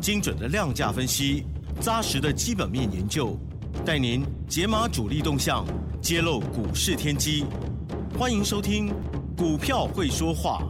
精准的量价分析，扎实的基本面研究，带您解码主力动向，揭露股市天机。欢迎收听《股票会说话》，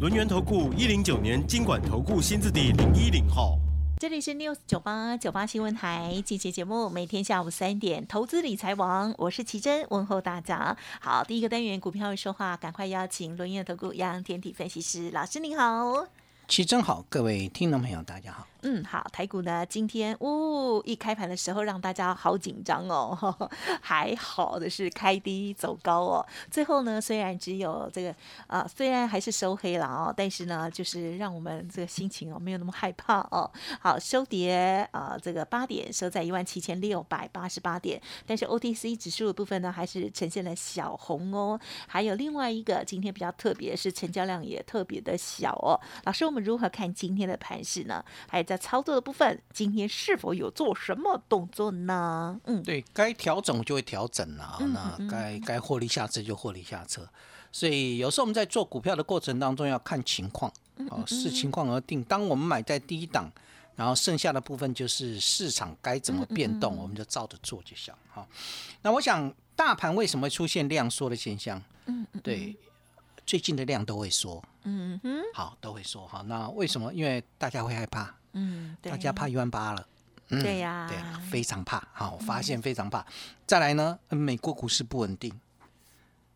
轮源投顾一零九年经管投顾新字第零一零号。这里是 News 九八九八新闻台，进行节目，每天下午三点，投资理财王，我是奇珍，问候大家。好，第一个单元股票会说话，赶快邀请轮业投顾杨天体分析师老师，您好。奇珍好，各位听众朋友，大家好。嗯，好，台股呢，今天呜一开盘的时候让大家好紧张哦，还好的是开低走高哦，最后呢虽然只有这个啊，虽然还是收黑了哦，但是呢就是让我们这个心情哦没有那么害怕哦。好，收跌啊，这个八点收在一万七千六百八十八点，但是 OTC 指数的部分呢还是呈现了小红哦。还有另外一个今天比较特别是成交量也特别的小哦。老师，我们如何看今天的盘势呢？还有在操作的部分，今天是否有做什么动作呢？嗯，对该调整就会调整了，那该该获利下车就获利下车。所以有时候我们在做股票的过程当中要看情况，哦，视情况而定。当我们买在低档，然后剩下的部分就是市场该怎么变动，我们就照着做就行。哈，那我想大盘为什么会出现量缩的现象？嗯，对。最近的量都会缩，嗯哼，好都会说哈，那为什么？因为大家会害怕，嗯，大家怕一万八了，嗯对呀，对，非常怕，好，发现非常怕。再来呢，美国股市不稳定，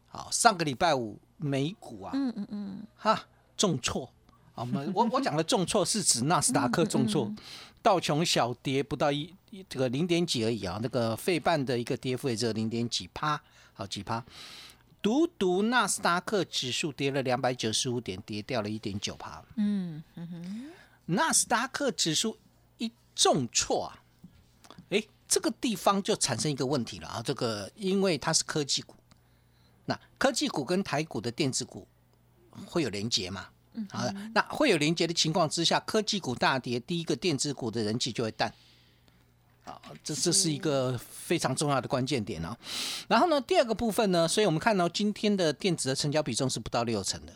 好，上个礼拜五美股啊，嗯嗯嗯，哈，重挫，我们我我讲的重挫是指纳斯达克重挫，道琼小跌不到一这个零点几而已啊，那个费半的一个跌幅也只有零点几趴，好几趴。独独纳斯达克指数跌了两百九十五点，跌掉了一点九帕。嗯哼，纳斯达克指数一重挫啊，哎，这个地方就产生一个问题了啊。这个因为它是科技股，那科技股跟台股的电子股会有连结嘛？好的，那会有连结的情况之下，科技股大跌，第一个电子股的人气就会淡。啊，这这是一个非常重要的关键点啊。然后呢，第二个部分呢，所以我们看到今天的电子的成交比重是不到六成的。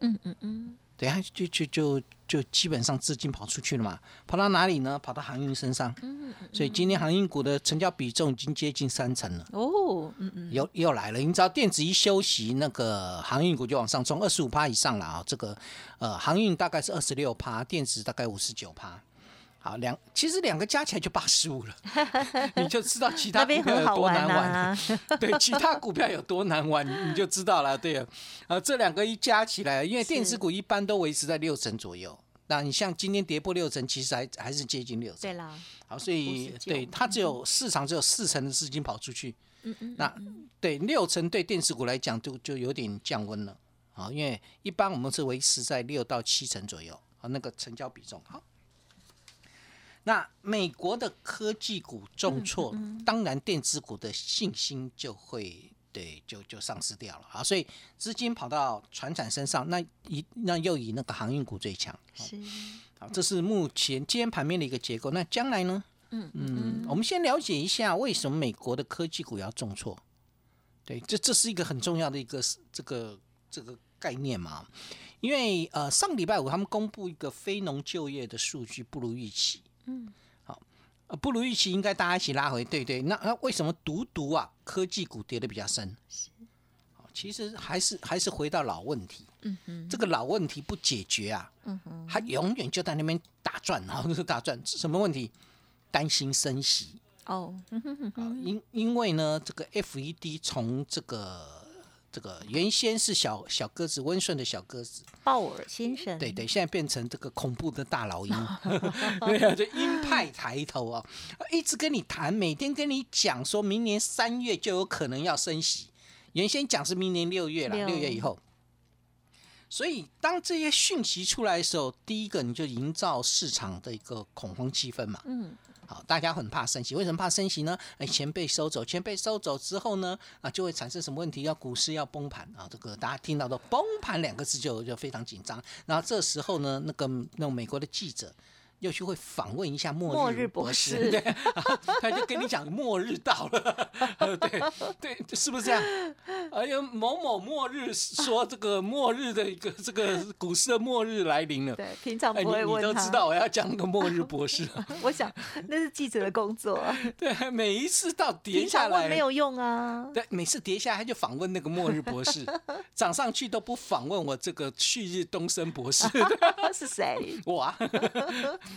嗯嗯嗯，等下就就就就基本上资金跑出去了嘛，跑到哪里呢？跑到航运身上。嗯嗯。所以今天航运股的成交比重已经接近三成了。哦，嗯嗯。又又来了，你知道电子一休息，那个航运股就往上冲，二十五趴以上了啊。这个呃，航运大概是二十六趴，电子大概五十九趴。好，两其实两个加起来就八十五了，你就知道其他股票有多难玩。对，其他股票有多难玩，你就知道了。对啊，啊，这两个一加起来，因为电子股一般都维持在六成左右，那你像今天跌破六成，其实还还是接近六成。对啦，好，所以对它只有市场只有四成的资金跑出去。嗯嗯。那对六成对电子股来讲就就有点降温了。好，因为一般我们是维持在六到七成左右，好，那个成交比重好。那美国的科技股重挫，当然电子股的信心就会对就就丧失掉了啊，所以资金跑到船产身上，那一那又以那个航运股最强，是，好，这是目前今天盘面的一个结构。那将来呢？嗯嗯，我们先了解一下为什么美国的科技股要重挫。对，这这是一个很重要的一个这个这个概念嘛，因为呃上礼拜五他们公布一个非农就业的数据不如预期。嗯，好，不如预期，应该大家一起拉回，对对。那那为什么独独啊科技股跌的比较深？是，其实还是还是回到老问题。嗯哼，这个老问题不解决啊，嗯哼，它永远就在那边打转 啊，就是打转。什么问题？担心升息哦。因因为呢，这个 FED 从这个。这个原先是小小鸽子，温顺的小鸽子，鲍尔先生。对对，现在变成这个恐怖的大老鹰，对啊，就鹰派抬头啊，一直跟你谈，每天跟你讲，说明年三月就有可能要升息，原先讲是明年六月了，六月以后。所以当这些讯息出来的时候，第一个你就营造市场的一个恐慌气氛嘛。嗯，好，大家很怕升息，为什么怕升息呢？哎，钱被收走，钱被收走之后呢，啊，就会产生什么问题？要股市要崩盘啊，这个大家听到的“崩盘”两个字就就非常紧张。然后这时候呢，那个那美国的记者。又去会访问一下末日博士，对，他就跟你讲末日到了，对对，是不是这样？哎呀，某某末日说这个末日的一个这个股市的末日来临了，对，平常不会问你都知道我要讲那个末日博士，我想那是记者的工作，对，每一次到跌下来没有用啊，对，每次跌下来他就访问那个末日博士，涨上去都不访问我这个旭日东升博士，是谁？我啊。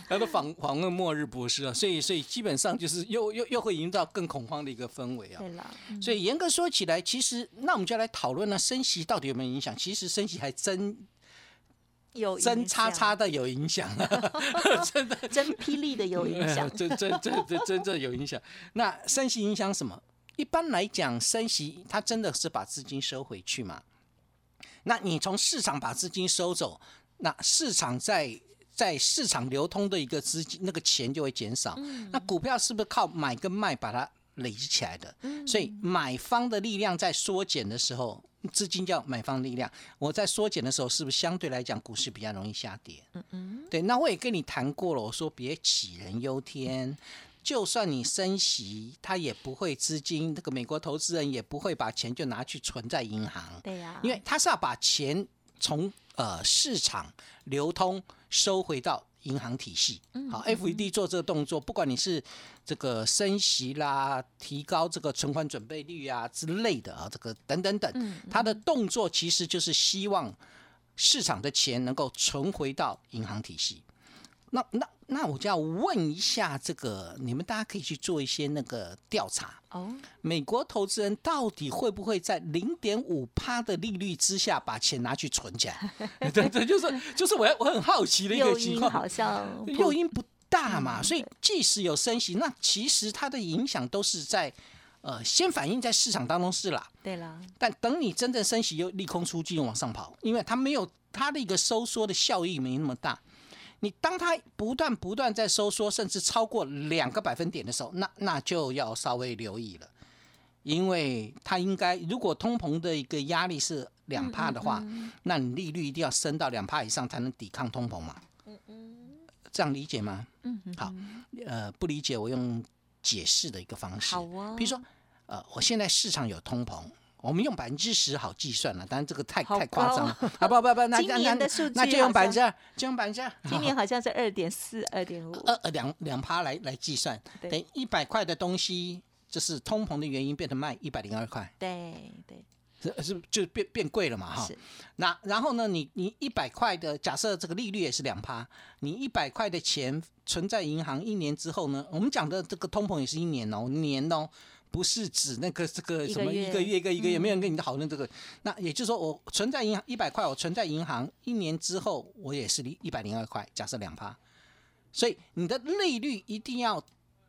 他都访访问末日博士啊，所以所以基本上就是又又又会营造更恐慌的一个氛围啊。对了，所以严格说起来，其实那我们就来讨论呢，升息到底有没有影响？其实升息还真有真叉叉的有影响啊，真的真霹雳的有影响，真真真真真正有影响。那升息影响什么？一般来讲，升息它真的是把资金收回去嘛？那你从市场把资金收走，那市场在。在市场流通的一个资金，那个钱就会减少。那股票是不是靠买跟卖把它累积起来的？所以买方的力量在缩减的时候，资金叫买方力量。我在缩减的时候，是不是相对来讲股市比较容易下跌？嗯嗯。对，那我也跟你谈过了，我说别杞人忧天，就算你升息，他也不会资金，那个美国投资人也不会把钱就拿去存在银行。对呀，因为他是要把钱从呃市场流通。收回到银行体系，好，FED 做这个动作，不管你是这个升息啦，提高这个存款准备率啊之类的啊，这个等等等，它的动作其实就是希望市场的钱能够存回到银行体系。那那那我就要问一下，这个你们大家可以去做一些那个调查哦。美国投资人到底会不会在零点五趴的利率之下把钱拿去存起来？对，这就是就是我我很好奇的一个情况。好像诱因不大嘛，所以即使有升息，那其实它的影响都是在呃先反映在市场当中是啦。对啦，但等你真正升息又利空出尽往上跑，因为它没有它的一个收缩的效益没那么大。你当它不断不断在收缩，甚至超过两个百分点的时候，那那就要稍微留意了，因为它应该如果通膨的一个压力是两帕的话，那你利率一定要升到两帕以上才能抵抗通膨嘛。嗯嗯，这样理解吗？嗯嗯。好，呃，不理解我用解释的一个方式。好啊。比如说，呃，我现在市场有通膨。我们用百分之十好计算了，当然这个太太夸张了啊！不不不，那 那那那就用百分之二，就用百分之二。今年好像是二点四、二点五，二两两趴来来计算，等一百块的东西，就是通膨的原因变成卖一百零二块。对对，是是就变变贵了嘛哈？那然后呢，你你一百块的假设这个利率也是两趴，你一百块的钱存在银行一年之后呢，我们讲的这个通膨也是一年哦，年哦。不是指那个这个什么一个月一个一个月没有人跟你讨论这个，那也就是说我存在银行一百块，我存在银行一年之后我也是一百零二块，假设两趴，所以你的利率一定要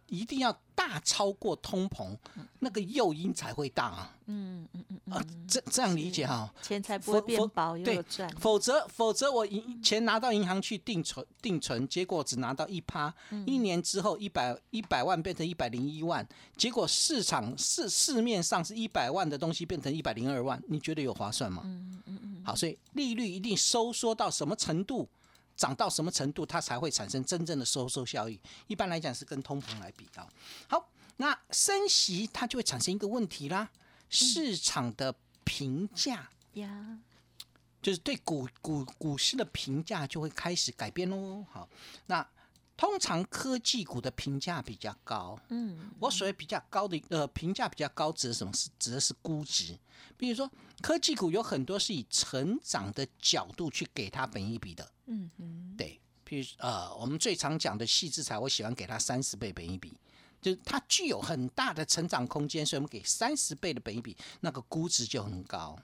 一定要。大超过通膨，那个诱因才会大啊！嗯嗯嗯啊，这这样理解哈，钱才不会变薄又有赚。否则否则我银钱拿到银行去定存定存，结果只拿到一趴，一年之后一百一百万变成一百零一万，结果市场市市面上是一百万的东西变成一百零二万，你觉得有划算吗？嗯嗯嗯。好，所以利率一定收缩到什么程度？涨到什么程度，它才会产生真正的收缩效益？一般来讲是跟通膨来比较。好，那升息它就会产生一个问题啦，市场的评价呀，就是对股股股市的评价就会开始改变喽。好，那。通常科技股的评价比较高，嗯，我所谓比较高的呃评价比较高指的什么？是指的是估值。比如说科技股有很多是以成长的角度去给它本一比的，嗯嗯，对。比如呃，我们最常讲的细制材，我喜欢给它三十倍本一比，就是它具有很大的成长空间，所以我们给三十倍的本一比，那个估值就很高。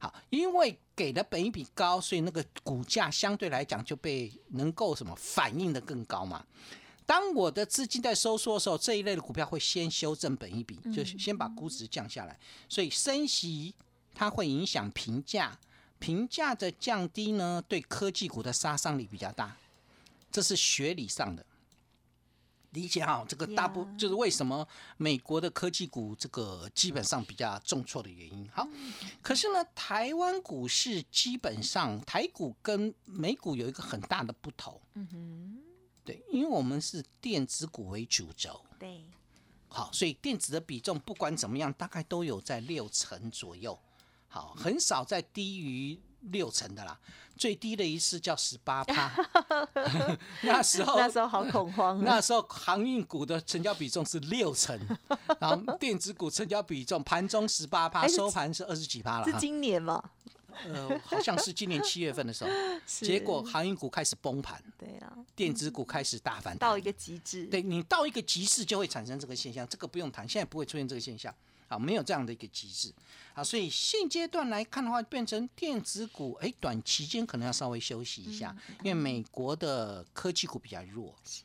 好，因为给的本一比高，所以那个股价相对来讲就被能够什么反应的更高嘛。当我的资金在收缩的时候，这一类的股票会先修正本一比，就先把估值降下来。所以升息它会影响评价，评价的降低呢，对科技股的杀伤力比较大，这是学理上的。理解哈，这个大部就是为什么美国的科技股这个基本上比较重挫的原因。好，可是呢，台湾股市基本上台股跟美股有一个很大的不同，嗯哼，对，因为我们是电子股为主轴，对，好，所以电子的比重不管怎么样，大概都有在六成左右，好，很少在低于六成的啦。最低的一次叫十八趴，那时候那时候好恐慌啊，那时候航运股的成交比重是六成，然后电子股成交比重盘中十八趴，收盘是二十几趴了是。今年吗？呃，好像是今年七月份的时候，结果航运股开始崩盘，对啊，电子股开始大反弹。到一个极致，对你到一个极致就会产生这个现象，这个不用谈，现在不会出现这个现象啊，没有这样的一个机制啊，所以现阶段来看的话，变成电子股，哎，短期间可能要稍微休息一下，因为美国的科技股比较弱，是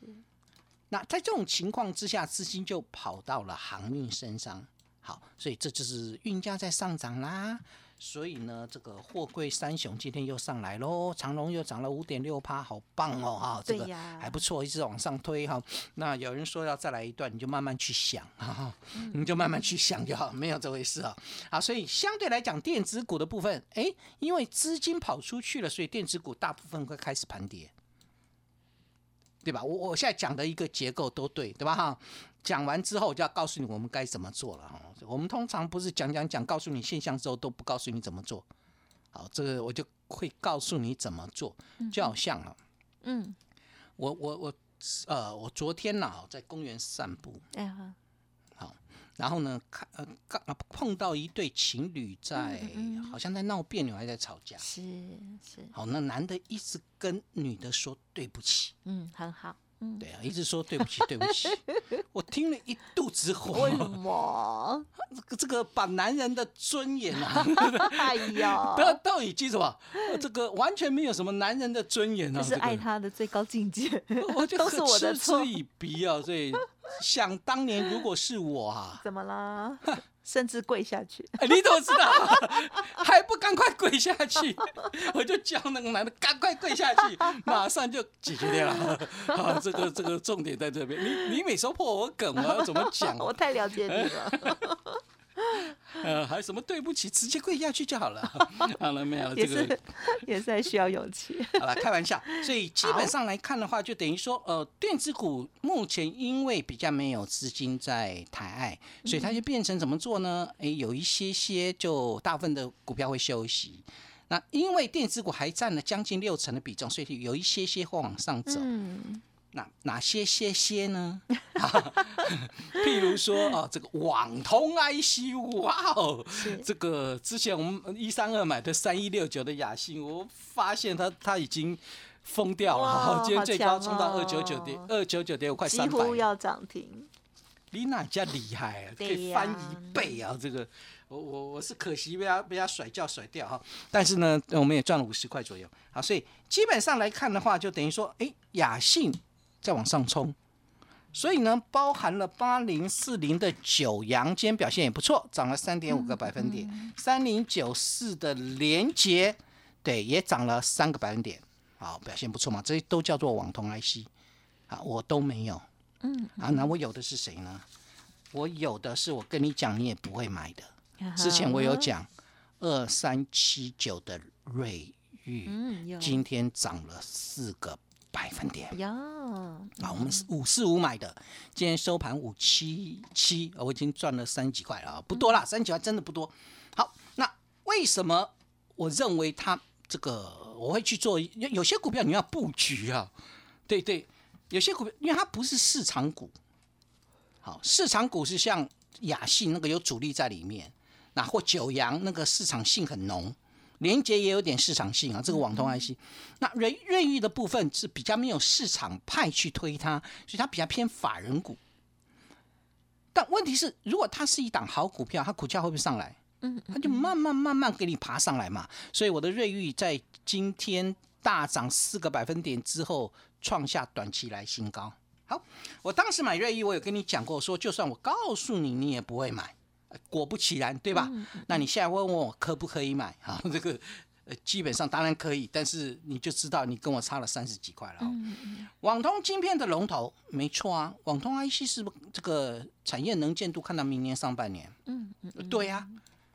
那在这种情况之下，资金就跑到了航运身上，好，所以这就是运价在上涨啦。所以呢，这个货柜三雄今天又上来喽，长隆又涨了五点六趴，好棒哦哈，这个还不错，一直往上推哈。那有人说要再来一段，你就慢慢去想哈，你就慢慢去想就好，没有这回事啊。好，所以相对来讲，电子股的部分，哎，因为资金跑出去了，所以电子股大部分会开始盘跌。对吧？我我现在讲的一个结构都对，对吧？哈，讲完之后我就要告诉你我们该怎么做了哈。我们通常不是讲讲讲，告诉你现象之后都不告诉你怎么做。好，这个我就会告诉你怎么做，就好像啊，嗯，我我我呃，我昨天呢、在公园散步，哎好，然后呢看呃刚啊碰到一对情侣在嗯嗯好像在闹别扭，还在吵架。是是，好，那男的一直跟女的说对不起。嗯，很好，嗯，对啊，一直说对不起，对不起，我听了一肚子火。为什么？这个这个把男人的尊严啊，哎呀不，要到底记住吧，呃这个完全没有什么男人的尊严啊，这是这个爱他的最高境界，我就都是我的嗤错之以鼻啊。所以想当年如果是我啊，怎么啦？甚至跪下去，哎你怎么知道？还不赶快跪下去？我就叫那个男的赶快跪下去，马上就解决掉了。啊，这个这个重点在这边。你你每说破我梗，我要怎么讲？我太了解你了，呃，还有什么对不起，直接跪下去就好了。好了没有？也这个是也是 还需要勇气，好了，开玩笑。所以基本上来看的话，就等于说，呃，电子股目前因为比较没有资金在台爱，所以它就变成怎么做呢？诶，有一些些就大部分的股票会休息。那因为电子股还占了将近六成的比重，所以有一些些会往上走。嗯，那哪些些些呢？譬如说啊，这个网通 IC，哇哦，这个之前我们一三二买的三一六九的雅信，我发现它它已经疯掉了，哇 今天最高冲到二九九点哦二九九点五，快几三百，乎要涨停，你哪家厉害啊？可以翻一倍啊！这个我我我是可惜被他被他甩掉甩掉哈，但是呢，我们也赚了五十块左右。好，所以基本上来看的话，就等于说，哎，雅信在往上冲，所以呢，包含了八零四零的九阳，今天表现也不错，涨了三点五个百分点。三零九四的联捷，对，也涨了三个百分点，好，表现不错嘛，这些都叫做网通 IC，啊，我都没有。嗯，啊，那我有的是谁呢？我有的是我跟你讲，你也不会买的。之前我有讲二三七九的瑞玉，今天涨了四个百分点。呀，啊，我们是五四五买的，今天收盘五七七，我已经赚了三十几块了啊，不多啦，三十几块真的不多。好，那为什么我认为它这个我会去做？有有些股票你要布局啊，对对，有些股票因为它不是市场股，好，市场股是像雅信那个有主力在里面，那或九阳那个市场性很浓。连接也有点市场性啊，这个网通 IC，那瑞瑞昱的部分是比较没有市场派去推它，所以它比较偏法人股。但问题是，如果它是一档好股票，它股价会不会上来？嗯，它就慢慢慢慢给你爬上来嘛。所以我的瑞昱在今天大涨四个百分点之后，创下短期来新高。好，我当时买瑞昱，我有跟你讲过，说就算我告诉你，你也不会买。呃果不其然，对吧？那你现在问我可不可以买？啊，这个呃，基本上当然可以，但是你就知道你跟我差了三十几块了、哦。嗯嗯网通晶片的龙头，没错啊，网通 IC 是不是这个产业能见度看到明年上半年？嗯嗯嗯，对呀、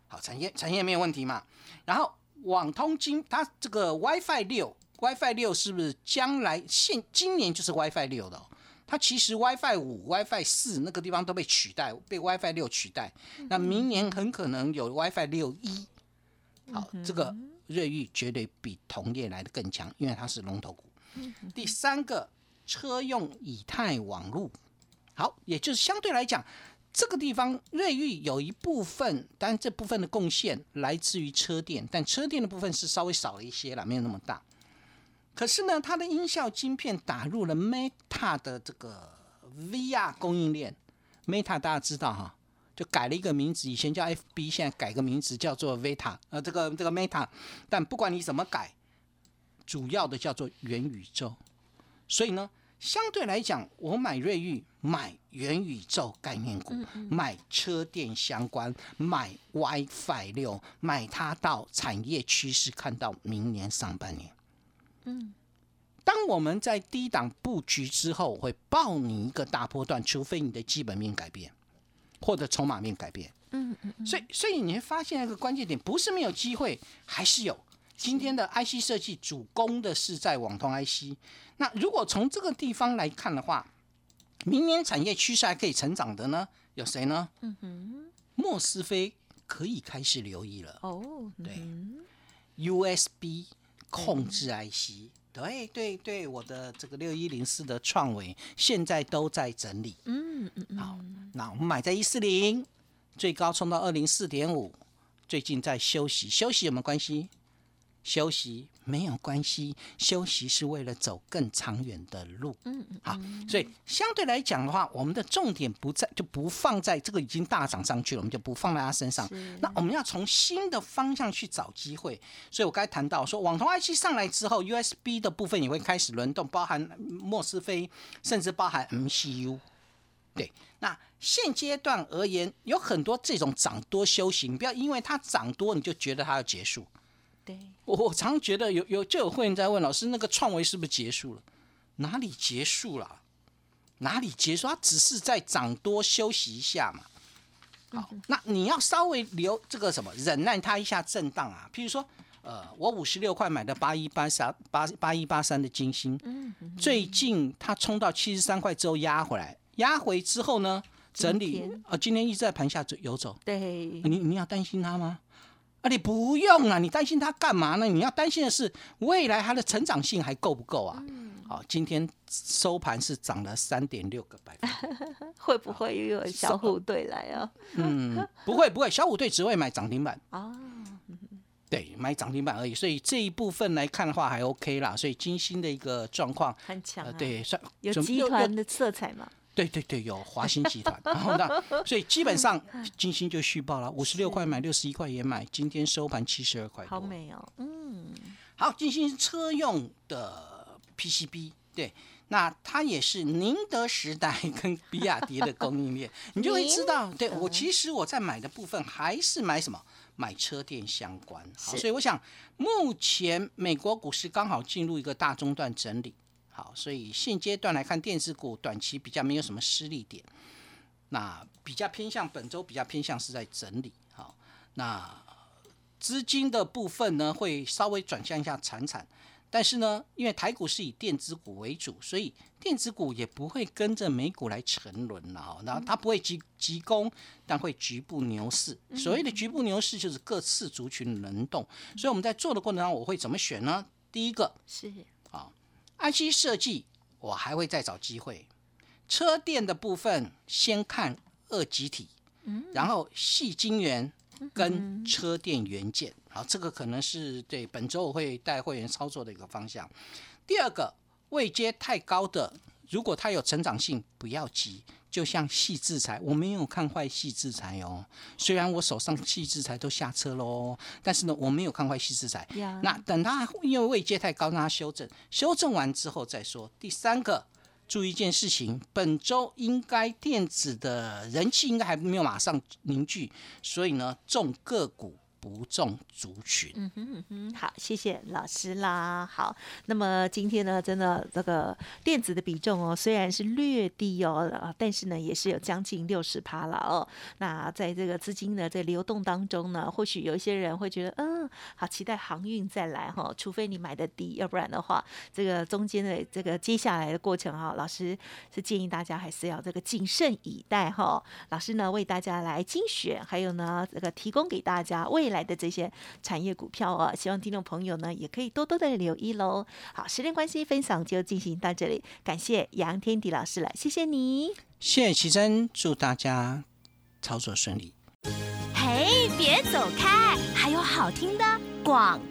好，产业产业没有问题嘛。然后网通晶它这个 WiFi 六，WiFi 六是不是将来现今年就是 WiFi 六的、哦？它其实 WiFi 五、WiFi 四那个地方都被取代，被 WiFi 六取代。那明年很可能有 WiFi 六一。好，这个瑞昱绝对比同业来的更强，因为它是龙头股。第三个，车用以太网络，好，也就是相对来讲，这个地方瑞昱有一部分，当然这部分的贡献来自于车电，但车电的部分是稍微少了一些啦，没有那么大。可是呢，它的音效晶片打入了 Meta 的这个 VR 供应链，Meta 大家知道哈，就改了一个名字，以前叫 FB，现在改个名字叫做 Veta，呃，这个这个 Meta，但不管你怎么改，主要的叫做元宇宙。所以呢，相对来讲，我买瑞昱，买元宇宙概念股，买车电相关，买 WiFi 六，买它到产业趋势看到明年上半年。嗯，当我们在低档布局之后，会爆你一个大波段，除非你的基本面改变，或者筹码面改变。嗯嗯嗯，所以，所以你会发现一个关键点，不是没有机会，还是有。今天的 IC 设计主攻的是在网通 IC。那如果从这个地方来看的话，明年产业趋势还可以成长的呢，有谁呢？嗯哼，莫斯菲可以开始留意了。哦，对嗯 USB 控制 IC，对对对，我的这个六一零四的创维现在都在整理。嗯嗯嗯，好，那我们买在一四零，最高冲到二零四点五，最近在休息，休息有没有关系？休息没有关系，休息是为了走更长远的路。嗯嗯，好，所以相对来讲的话，我们的重点不在，就不放在这个已经大涨上去了，我们就不放在它身上。那我们要从新的方向去找机会。所以我刚才谈到说，网通 IC 上来之后，USB 的部分也会开始轮动，包含莫斯菲，甚至包含 MCU。对，那现阶段而言，有很多这种涨多休息，你不要因为它涨多你就觉得它要结束。对，我我常觉得有有就有会员在问老师，那个创维是不是结束了？哪里结束了？哪里结束？它只是在涨多休息一下嘛。好，那你要稍微留这个什么忍耐它一下震荡啊。譬如说，呃，我五十六块买的八一八三八八一八三的金星，嗯最近它冲到七十三块之后压回来，压回之后呢，整理啊呃，今天一直在盘下走游走。对，你你要担心它吗？啊，你不用啊，你担心它干嘛呢？你要担心的是未来它的成长性还够不够啊？好，今天收盘是涨了三点六个百分点。会不会又有小虎队来啊？嗯，不会不会，小虎队只会买涨停板，啊，对，买涨停板而已。所以这一部分来看的话还 OK 啦。所以金星的一个状况，呃，很强啊，，对，算有集团的色彩嘛？对对对，有华兴集团，然后呢，所以基本上 金星就续报了，五十六块买，六十一块也买，今天收盘七十二块多。好美哦，嗯，好，金星车用的 PCB，对，那它也是宁德时代跟比亚迪的供应链，你就会知道，对我其实我在买的部分还是买什么？买车电相关。好，所以我想目前美国股市刚好进入一个大中段整理。好，所以现阶段来看，电子股短期比较没有什么失利点，那比较偏向本周比较偏向是在整理。好，那资金的部分呢，会稍微转向一下产产，但是呢，因为台股是以电子股为主，所以电子股也不会跟着美股来沉沦了哦。那它不会急急攻，但会局部牛市。所谓的局部牛市就是各次族群轮动，所以我们在做的过程当中，我会怎么选呢？第一个是 IC 设计，我还会再找机会。车电的部分先看二极体，然后细晶圆跟车电元件，好，这个可能是对本周我会带会员操作的一个方向。第二个，位阶太高的，如果它有成长性，不要急。就像细制裁，我没有看坏细制裁哦。虽然我手上细制裁都下车喽，但是呢，我没有看坏细制裁。呀，那等它因为位阶太高，让它修正，修正完之后再说。第三个，注意一件事情，本周应该电子的人气应该还没有马上凝聚，所以呢，重个股不重族群。嗯哼嗯哼，好，谢谢老师啦。好，那么今天呢，真的这个电子的比重哦，虽然是略低哦，但是呢，也是有将近六十趴了哦。那在这个资金的这流动当中呢，或许有一些人会觉得，嗯，好期待航运再来哈，除非你买的低，要不然的话，这个中间的这个接下来的过程哈，老师是建议大家还是要这个谨慎以待哈。老师呢，为大家来精选，还有呢，这个提供给大家未来的这些产业股票哦，希望听众朋友呢也可以多多的留意喽。好，时间关系，分享就进行到这里，感谢杨天迪老师了，谢谢你。谢谢奇珍，祝大家操作顺利。嘿，别走开，还有好听的广告。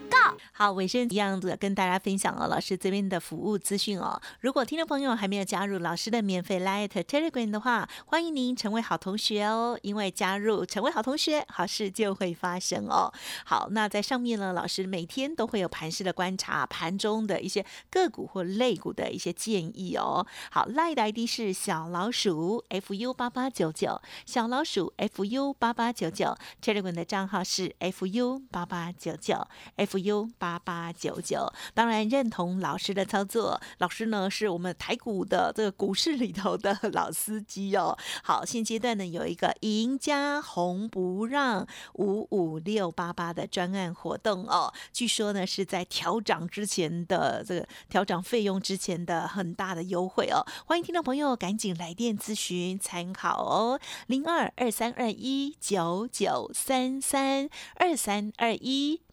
好，尾声一样的跟大家分享哦，老师这边的服务资讯哦。如果听众朋友还没有加入老师的免费 Light Telegram 的话，欢迎您成为好同学哦。因为加入成为好同学，好事就会发生哦。好，那在上面呢，老师每天都会有盘势的观察，盘中的一些个股或类股的一些建议哦。好，Light 的 ID 是小老鼠 fu 八八九九，小老鼠 fu 八八九九，Telegram 的账号是 fu 八八九九 fu 八八八九九。当然认同老师的操作，老师呢是我们台股的这个股市里头的 老司机哦。好，现阶段呢有一个赢家红不让五五六八八的专案活动哦，据说呢是在调涨之前的这个调涨费用之前的很大的优惠哦，欢迎听众朋友赶紧来电咨询参考哦，零二二三二一九九三三二三二一